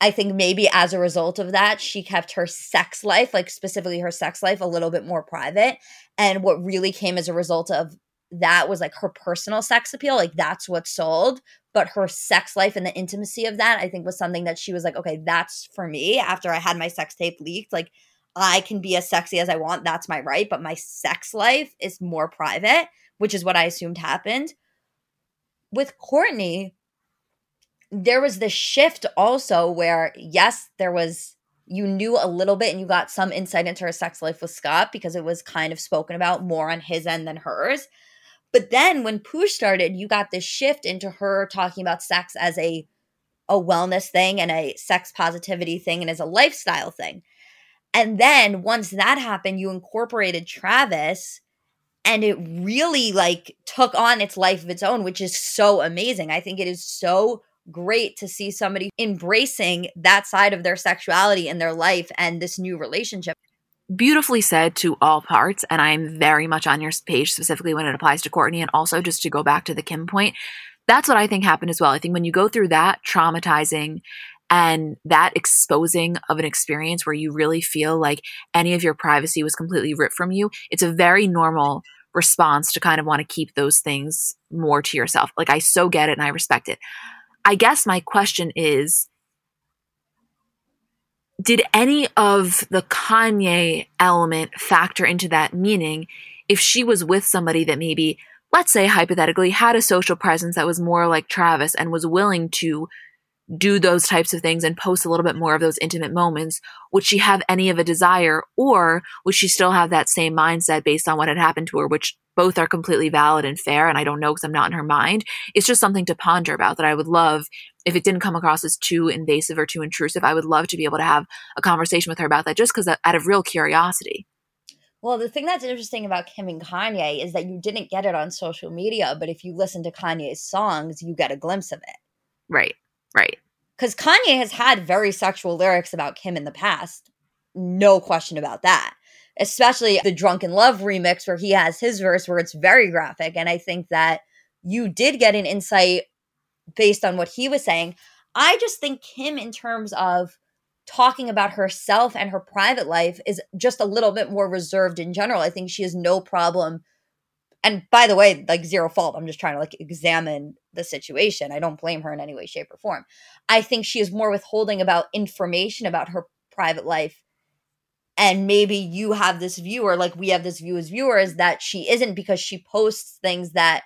I think maybe as a result of that, she kept her sex life, like specifically her sex life, a little bit more private. And what really came as a result of that was like her personal sex appeal. Like that's what sold but her sex life and the intimacy of that i think was something that she was like okay that's for me after i had my sex tape leaked like i can be as sexy as i want that's my right but my sex life is more private which is what i assumed happened with kourtney there was this shift also where yes there was you knew a little bit and you got some insight into her sex life with scott because it was kind of spoken about more on his end than hers but then when Poosh started, you got this shift into her talking about sex as a a wellness thing and a sex positivity thing and as a lifestyle thing. And then once that happened, you incorporated Travis and it really like took on its life of its own, which is so amazing. I think it is so great to see somebody embracing that side of their sexuality in their life and this new relationship beautifully said to all parts. And I'm very much on your page specifically when it applies to Kourtney. And also, just to go back to the Kim point, that's what I think happened as well. I think when you go through that traumatizing and that exposing of an experience where you really feel like any of your privacy was completely ripped from you, it's a very normal response to kind of want to keep those things more to yourself. Like, I so get it and I respect it. I guess my question is did any of the Kanye element factor into that meaning? If she was with somebody that maybe, let's say hypothetically, had a social presence that was more like Travis and was willing to do those types of things and post a little bit more of those intimate moments, would she have any of a desire or would she still have that same mindset based on what had happened to her, which both are completely valid and fair. And I don't know because I'm not in her mind. It's just something to ponder about that I would love if it didn't come across as too invasive or too intrusive. I would love to be able to have a conversation with her about that just because uh, out of real curiosity. Well, the thing that's interesting about Kim and Kanye is that you didn't get it on social media, but if you listen to Kanye's songs, you get a glimpse of it. Right. Right. Because Kanye has had very sexual lyrics about Kim in the past. No question about that. Especially the Drunk in Love remix, where he has his verse where it's very graphic. And I think that you did get an insight based on what he was saying. I just think Kim, in terms of talking about herself and her private life, is just a little bit more reserved in general. I think she has no problem and by the way, like zero fault. I'm just trying to like examine the situation. I don't blame her in any way, shape, or form. I think she is more withholding about information about her private life. And maybe you have this view, or like we have this view as viewers, that she isn't because she posts things that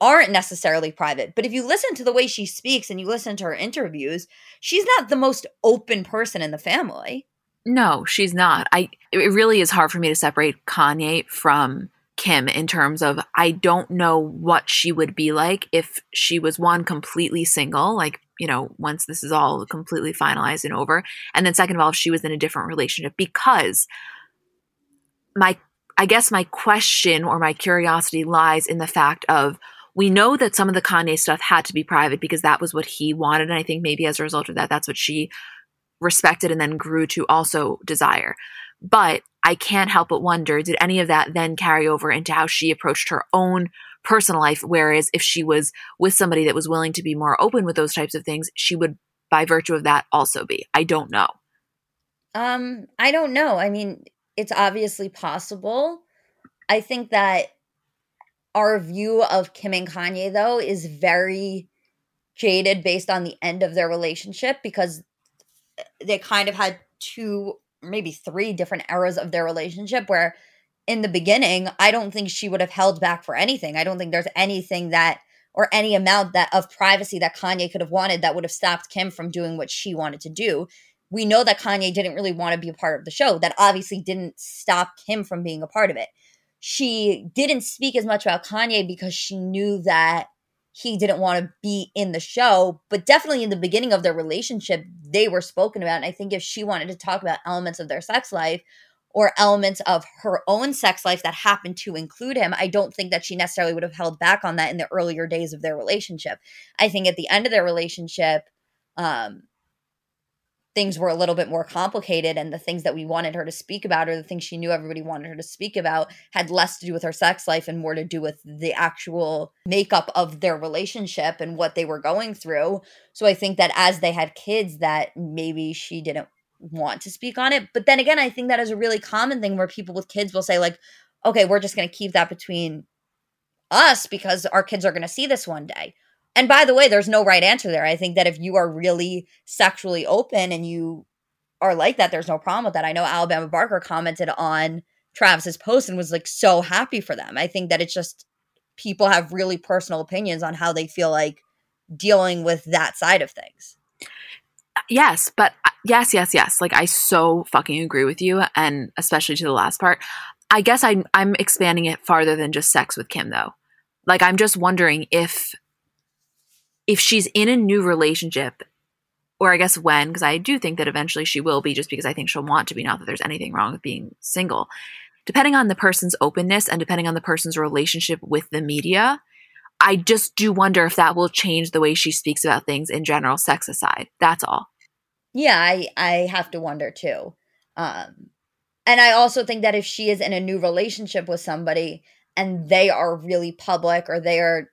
aren't necessarily private. But if you listen to the way she speaks and you listen to her interviews, she's not the most open person in the family. No, she's not. I it really is hard for me to separate Kanye from Kim in terms of I don't know what she would be like if she was one completely single, like, you know, once this is all completely finalized and over. And then second of all, if she was in a different relationship because my I guess my question or my curiosity lies in the fact of we know that some of the Kanye stuff had to be private because that was what he wanted. And I think maybe as a result of that, that's what she respected and then grew to also desire. But I can't help but wonder did any of that then carry over into how she approached her own personal life? Whereas if she was with somebody that was willing to be more open with those types of things, she would, by virtue of that, also be. I don't know. Um, I don't know. I mean, it's obviously possible. I think that our view of Kim and Kanye, though, is very jaded based on the end of their relationship because they kind of had two, maybe three different eras of their relationship where in the beginning, I don't think she would have held back for anything. I don't think there's anything that or any amount that of privacy that Kanye could have wanted that would have stopped Kim from doing what she wanted to do. We know that Kanye didn't really want to be a part of the show. That obviously didn't stop Kim from being a part of it. She didn't speak as much about Kanye because she knew that he didn't want to be in the show, but definitely in the beginning of their relationship, they were spoken about. And I think if she wanted to talk about elements of their sex life or elements of her own sex life that happened to include him, I don't think that she necessarily would have held back on that in the earlier days of their relationship. I think at the end of their relationship, um, things were a little bit more complicated and the things that we wanted her to speak about or the things she knew everybody wanted her to speak about had less to do with her sex life and more to do with the actual makeup of their relationship and what they were going through so i think that as they had kids that maybe she didn't want to speak on it but then again i think that is a really common thing where people with kids will say like okay we're just going to keep that between us because our kids are going to see this one day and by the way, there's no right answer there. I think that if you are really sexually open and you are like that, there's no problem with that. I know Alabama Barker commented on Travis's post and was like so happy for them. I think that it's just people have really personal opinions on how they feel like dealing with that side of things. Yes, but uh, yes, yes, yes. Like I so fucking agree with you and especially to the last part. I guess I'm I'm expanding it farther than just sex with Kim though. Like I'm just wondering if if she's in a new relationship, or I guess when, because I do think that eventually she will be, just because I think she'll want to be, not that there's anything wrong with being single. Depending on the person's openness and depending on the person's relationship with the media, I just do wonder if that will change the way she speaks about things in general, sex aside. That's all. Yeah, I I have to wonder too. Um and I also think that if she is in a new relationship with somebody and they are really public or they are,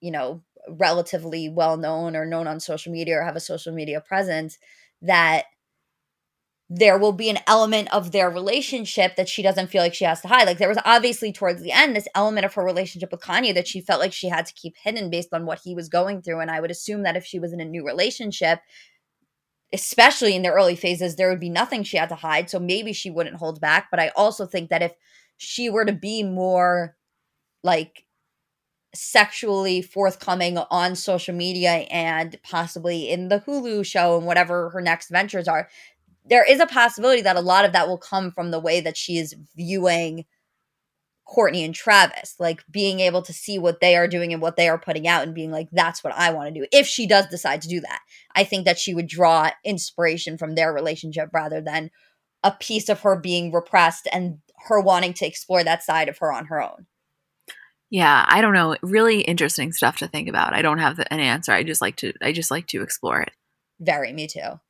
you know, relatively well known or known on social media or have a social media presence that there will be an element of their relationship that she doesn't feel like she has to hide. Like there was obviously towards the end this element of her relationship with Kanye that she felt like she had to keep hidden based on what he was going through. And I would assume that if she was in a new relationship, especially in the early phases, there would be nothing she had to hide. So maybe she wouldn't hold back. But I also think that if she were to be more like sexually forthcoming on social media and possibly in the Hulu show and whatever her next ventures are, there is a possibility that a lot of that will come from the way that she is viewing Kourtney and Travis, like being able to see what they are doing and what they are putting out and being like, that's what I want to do. If she does decide to do that, I think that she would draw inspiration from their relationship rather than a piece of her being repressed and her wanting to explore that side of her on her own. Yeah, I don't know. Really interesting stuff to think about. I don't have an answer. I just like to I just like to explore it. Very, me too.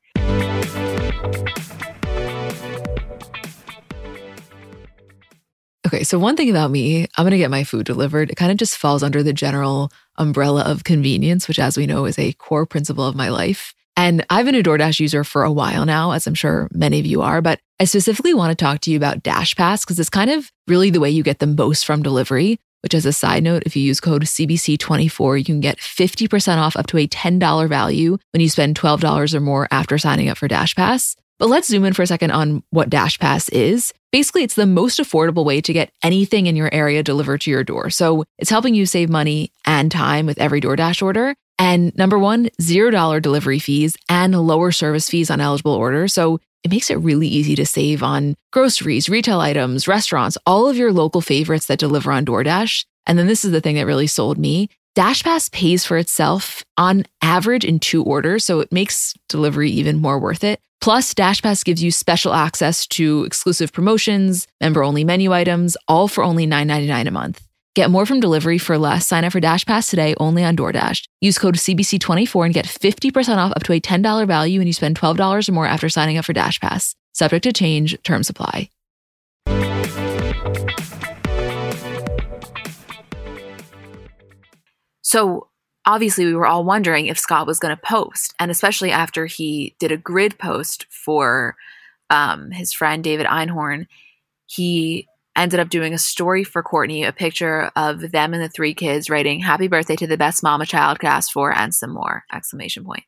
Okay, so one thing about me, I'm going to get my food delivered. It kind of just falls under the general umbrella of convenience, which, as we know, is a core principle of my life. And I've been a DoorDash user for a while now, as I'm sure many of you are, but I specifically want to talk to you about Dash Pass because it's kind of really the way you get the most from delivery. which as a side note, if you use code CBC24, you can get 50% off up to a $10 value when you spend $12 or more after signing up for Dash Pass. But let's zoom in for a second on what Dash Pass is. Basically, it's the most affordable way to get anything in your area delivered to your door. So it's helping you save money and time with every DoorDash order. And number one, $0 delivery fees and lower service fees on eligible orders. So it makes it really easy to save on groceries, retail items, restaurants, all of your local favorites that deliver on DoorDash. And then this is the thing that really sold me. DashPass pays for itself on average in two orders, so it makes delivery even more worth it. Plus, DashPass gives you special access to exclusive promotions, member only menu items, all for only $9.99 a month. Get more from delivery for less. Sign up for DashPass today only on DoorDash. Use code CBC24 and get 50% off up to a $10 value when you spend $12 or more after signing up for DashPass. Subject to change, terms apply. So, obviously, we were all wondering if Scott was going to post, and especially after he did a grid post for um, his friend David Einhorn, he ended up doing a story for Kourtney, a picture of them and the three kids writing happy birthday to the best mama child cast for and some more exclamation point.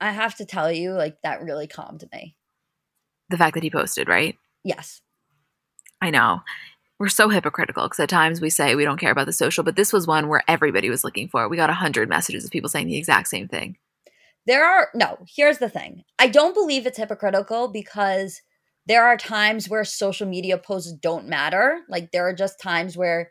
I have to tell you, like that really calmed me. The fact that he posted, right? Yes. I know. We're so hypocritical because at times we say we don't care about the social, but this was one where everybody was looking for it. We got a hundred messages of people saying the exact same thing. There are no, here's the thing. I don't believe it's hypocritical because there are times where social media posts don't matter. Like there are just times where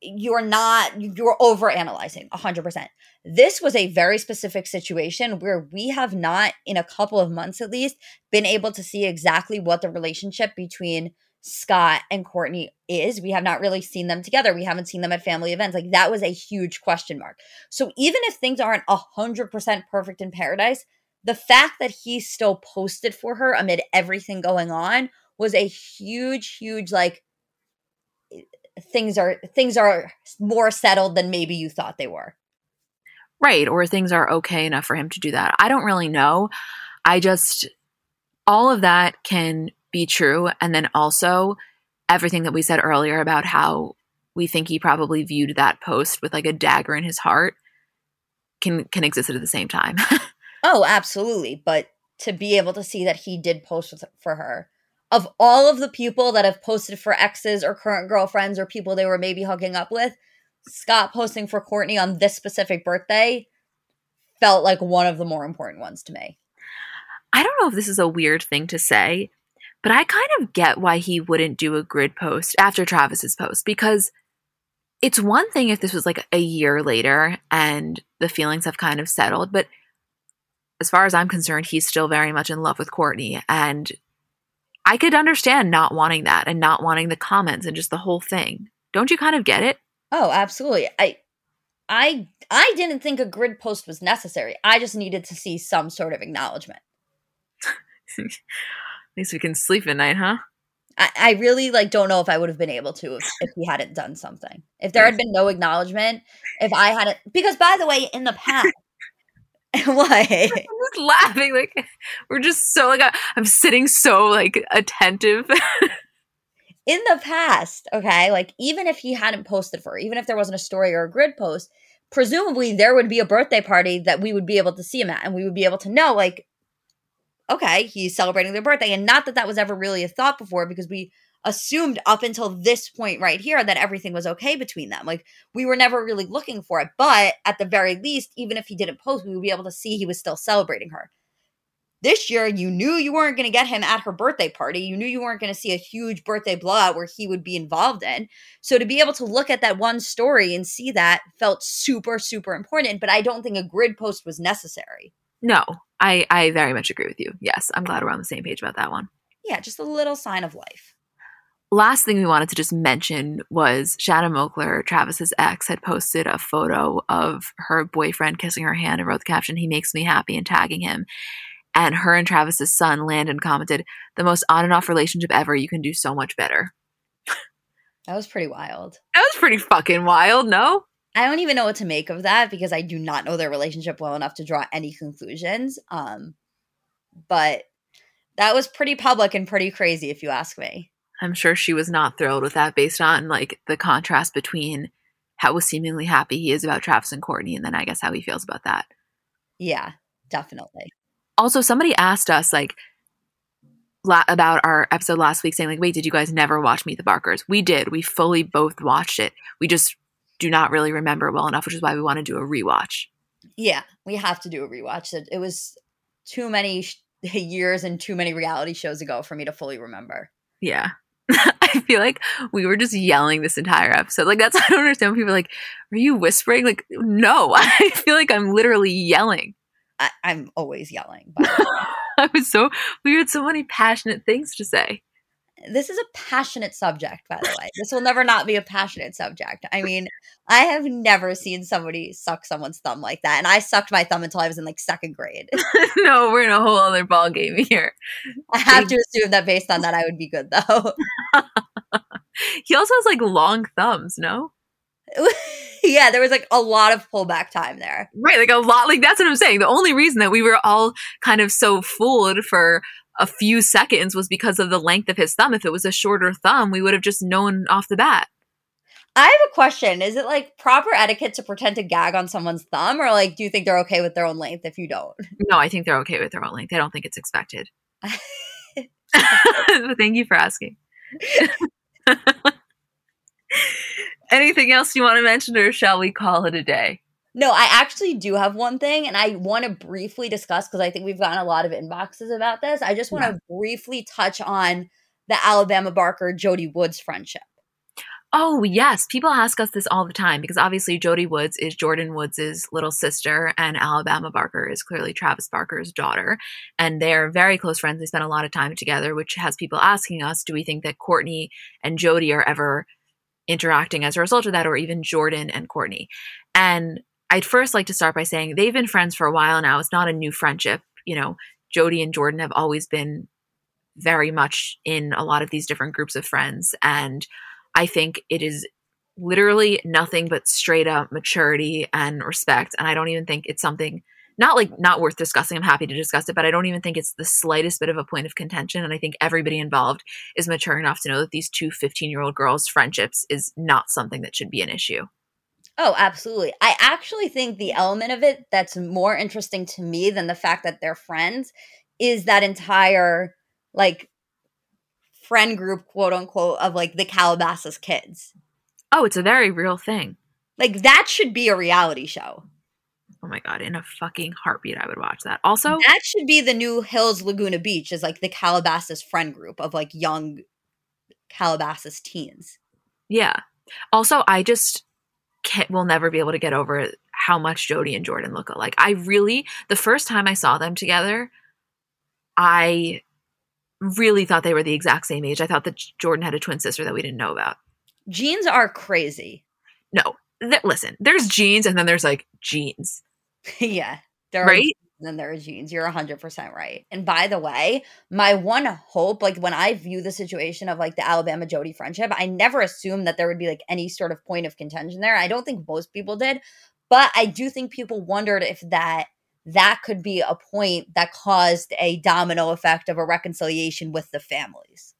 you're not you're over analyzing 100%. This was a very specific situation where we have not in a couple of months at least been able to see exactly what the relationship between Scott and Kourtney is. We have not really seen them together. We haven't seen them at family events. Like that was a huge question mark. So even if things aren't a 100% perfect in paradise, the fact that he still posted for her amid everything going on was a huge huge like things are things are more settled than maybe you thought they were right or things are okay enough for him to do that i don't really know i just all of that can be true and then also everything that we said earlier about how we think he probably viewed that post with like a dagger in his heart can can exist at the same time Oh, absolutely. But to be able to see that he did post with, for her. Of all of the people that have posted for exes or current girlfriends or people they were maybe hooking up with, Scott posting for Kourtney on this specific birthday felt like one of the more important ones to me. I don't know if this is a weird thing to say, but I kind of get why he wouldn't do a grid post after Travis's post because it's one thing if this was like a year later and the feelings have kind of settled, but as far as I'm concerned, he's still very much in love with Kourtney. And I could understand not wanting that and not wanting the comments and just the whole thing. Don't you kind of get it? Oh, absolutely. I I I didn't think a grid post was necessary. I just needed to see some sort of acknowledgement. at least we can sleep at night, huh? I, I really like don't know if I would have been able to if, if he hadn't done something. If there had been no acknowledgement, if I hadn't because by the way, in the past what? I'm just laughing. Like we're just so like I'm sitting so like attentive. In the past, okay, like even if he hadn't posted for her, even if there wasn't a story or a grid post, presumably there would be a birthday party that we would be able to see him at, and we would be able to know, like, okay, he's celebrating their birthday, and not that that was ever really a thought before because we assumed up until this point right here that everything was okay between them. Like we were never really looking for it. But at the very least, even if he didn't post, we would be able to see he was still celebrating her. This year, you knew you weren't going to get him at her birthday party. You knew you weren't going to see a huge birthday blowout where he would be involved in. So to be able to look at that one story and see that felt super, super important. But I don't think a grid post was necessary. No, I, I very much agree with you. Yes, I'm glad we're on the same page about that one. Yeah, just a little sign of life last thing we wanted to just mention was Shanna Moakler, Travis's ex, had posted a photo of her boyfriend kissing her hand and wrote the caption, He makes me happy, and tagging him. And her and Travis's son, Landon, commented, The most on and off relationship ever. You can do so much better. That was pretty wild. That was pretty fucking wild, no? I don't even know what to make of that because I do not know their relationship well enough to draw any conclusions. Um, but that was pretty public and pretty crazy, if you ask me. I'm sure she was not thrilled with that based on like the contrast between how seemingly happy he is about Travis and Kourtney, and then I guess how he feels about that. Yeah, definitely. Also, somebody asked us like la- about our episode last week saying like, "Wait, did you guys never watch Meet the Barkers?" We did. We fully both watched it. We just do not really remember well enough, which is why we want to do a rewatch. Yeah, we have to do a rewatch. It, it was too many sh- years and too many reality shows ago for me to fully remember. Yeah. I feel like we were just yelling this entire episode. Like that's I don't understand. People are like, "Are you whispering?" Like, no. I feel like I'm literally yelling. I, am always yelling. But. I was so we had so many passionate things to say. This is a passionate subject, by the way. This will never not be a passionate subject. I mean, I have never seen somebody suck someone's thumb like that, and I sucked my thumb until I was in like second grade. no, we're in a whole other ball game here. I have to assume that based on that, I would be good though. he also has like long thumbs, no? yeah, there was like a lot of pullback time there. Right, like a lot. Like that's what I'm saying. The only reason that we were all kind of so fooled for a few seconds was because of the length of his thumb. If it was a shorter thumb, we would have just known off the bat. I have a question. Is it like proper etiquette to pretend to gag on someone's thumb, or like do you think they're okay with their own length if you don't? No, I think they're okay with their own length. I don't think it's expected. Thank you for asking. Anything else you want to mention, or shall we call it a day? No, I actually do have one thing, and I want to briefly discuss because I think we've gotten a lot of inboxes about this. I just want to yeah. briefly touch on the Alabama Barker Jodie Woods friendship. Oh, yes. People ask us this all the time because obviously Jodie Woods is Jordyn Woods' little sister, and Alabama Barker is clearly Travis Barker's daughter. And they're very close friends. They spend a lot of time together, which has people asking us do we think that Kourtney and Jodie are ever interacting as a result of that, or even Jordyn and Kourtney? And I'd first like to start by saying they've been friends for a while now. It's not a new friendship. You know, Jodie and Jordyn have always been very much in a lot of these different groups of friends. And I think it is literally nothing but straight up maturity and respect. And I don't even think it's something not like not worth discussing. I'm happy to discuss it, but I don't even think it's the slightest bit of a point of contention. And I think everybody involved is mature enough to know that these two 15 year old girls' friendships is not something that should be an issue. Oh, absolutely. I actually think the element of it that's more interesting to me than the fact that they're friends is that entire like friend group, quote unquote, of like the Calabasas kids. Oh, it's a very real thing. Like that should be a reality show. Oh my god, in a fucking heartbeat, I would watch that. Also, that should be the new Hills Laguna Beach, is like the Calabasas friend group of like young Calabasas teens. Yeah. Also, I just can't, will never be able to get over how much Jodie and Jordyn look alike. I really, the first time I saw them together, I really thought they were the exact same age. I thought that Jordyn had a twin sister that we didn't know about. Genes are crazy. No, th- listen, there's genes and then there's like genes. yeah. There right? There are genes. You're 100% right. And by the way, my one hope, like when I view the situation of like the Alabama Jodie friendship, I never assumed that there would be like any sort of point of contention there. I don't think most people did, but I do think people wondered if that that could be a point that caused a domino effect of a reconciliation with the families.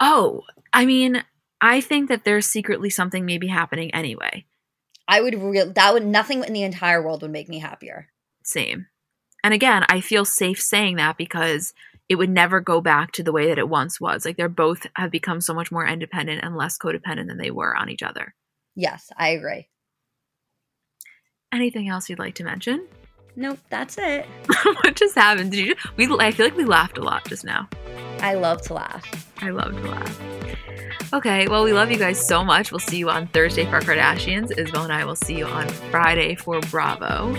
Oh, I mean, I think that there's secretly something maybe happening anyway. I would real that would nothing in the entire world would make me happier. Same. And again, I feel safe saying that because it would never go back to the way that it once was. Like they're both have become so much more independent and less codependent than they were on each other. Yes, I agree. Anything else you'd like to mention? Nope, that's it. what just happened? Did you? We I feel like we laughed a lot just now. I love to laugh. I love to laugh. Okay, well, we love you guys so much. We'll see you on Thursday for Kardashians. Isabel and I will see you on Friday for Bravo.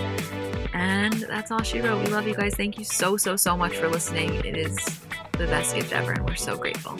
And that's all she wrote. We love you guys. Thank you so, so, so much for listening. It is the best gift ever, and we're so grateful.